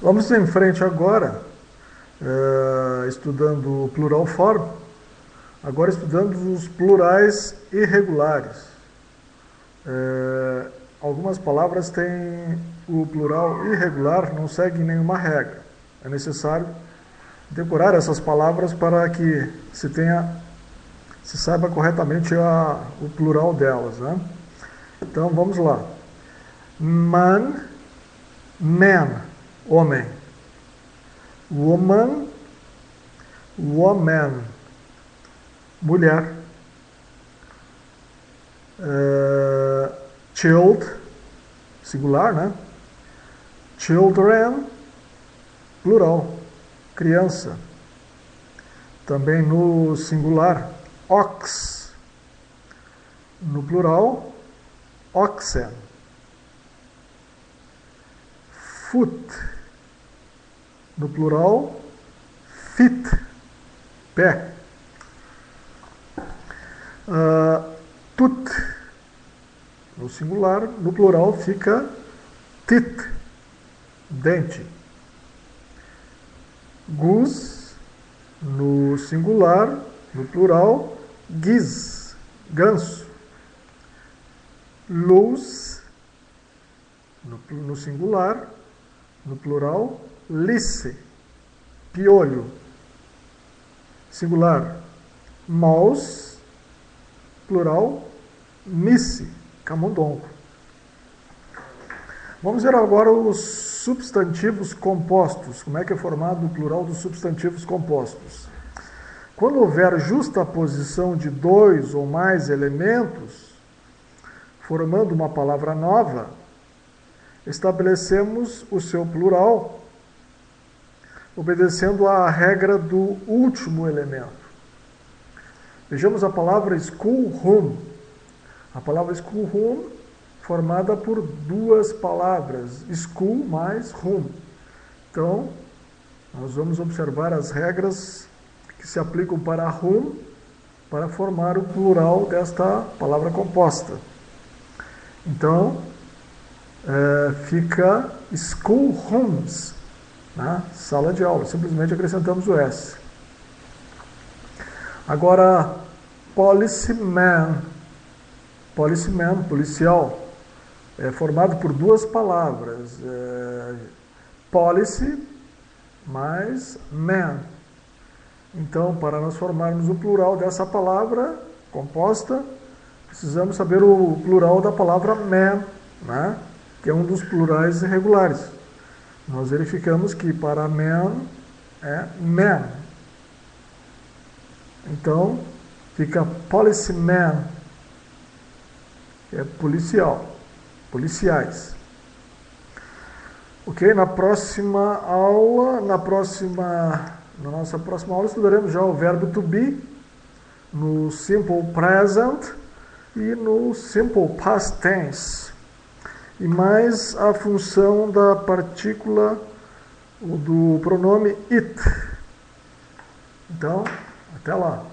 Vamos em frente agora, uh, estudando o plural form, agora estudando os plurais irregulares. Uh, algumas palavras têm o plural irregular, não segue nenhuma regra. É necessário decorar essas palavras para que se tenha, se saiba corretamente a, o plural delas. Né? Então vamos lá. Man, man homem. Woman, woman, mulher. Uh, child, singular, né? Children, plural, criança. Também no singular, ox. No plural, oxen. Foot no plural, fit, pé. Uh, tut, no singular, no plural fica tit, dente. Gus, no singular, no plural, giz, ganso. Luz, no, no singular, no plural, lice, piolho. Singular, mouse, plural, mice, camundongo. Vamos ver agora os substantivos compostos. Como é que é formado o plural dos substantivos compostos? Quando houver justa posição de dois ou mais elementos, formando uma palavra nova, estabelecemos o seu plural obedecendo à regra do último elemento. Vejamos a palavra schoolroom. A palavra schoolroom formada por duas palavras, school mais room. Então, nós vamos observar as regras que se aplicam para room para formar o plural desta palavra composta. Então, é, fica schoolrooms, na sala de aula. Simplesmente acrescentamos o S. Agora, policeman. Policeman, policial, é formado por duas palavras. É, policy mais man. Então, para nós formarmos o plural dessa palavra composta, precisamos saber o plural da palavra man, né? que é um dos plurais irregulares nós verificamos que para man é man. Então, fica policeman, que é policial, policiais. Ok? Na próxima aula, na próxima, na nossa próxima aula estudaremos já o verbo to be no simple present e no simple past tense e mais a função da partícula do pronome it. Então, até lá.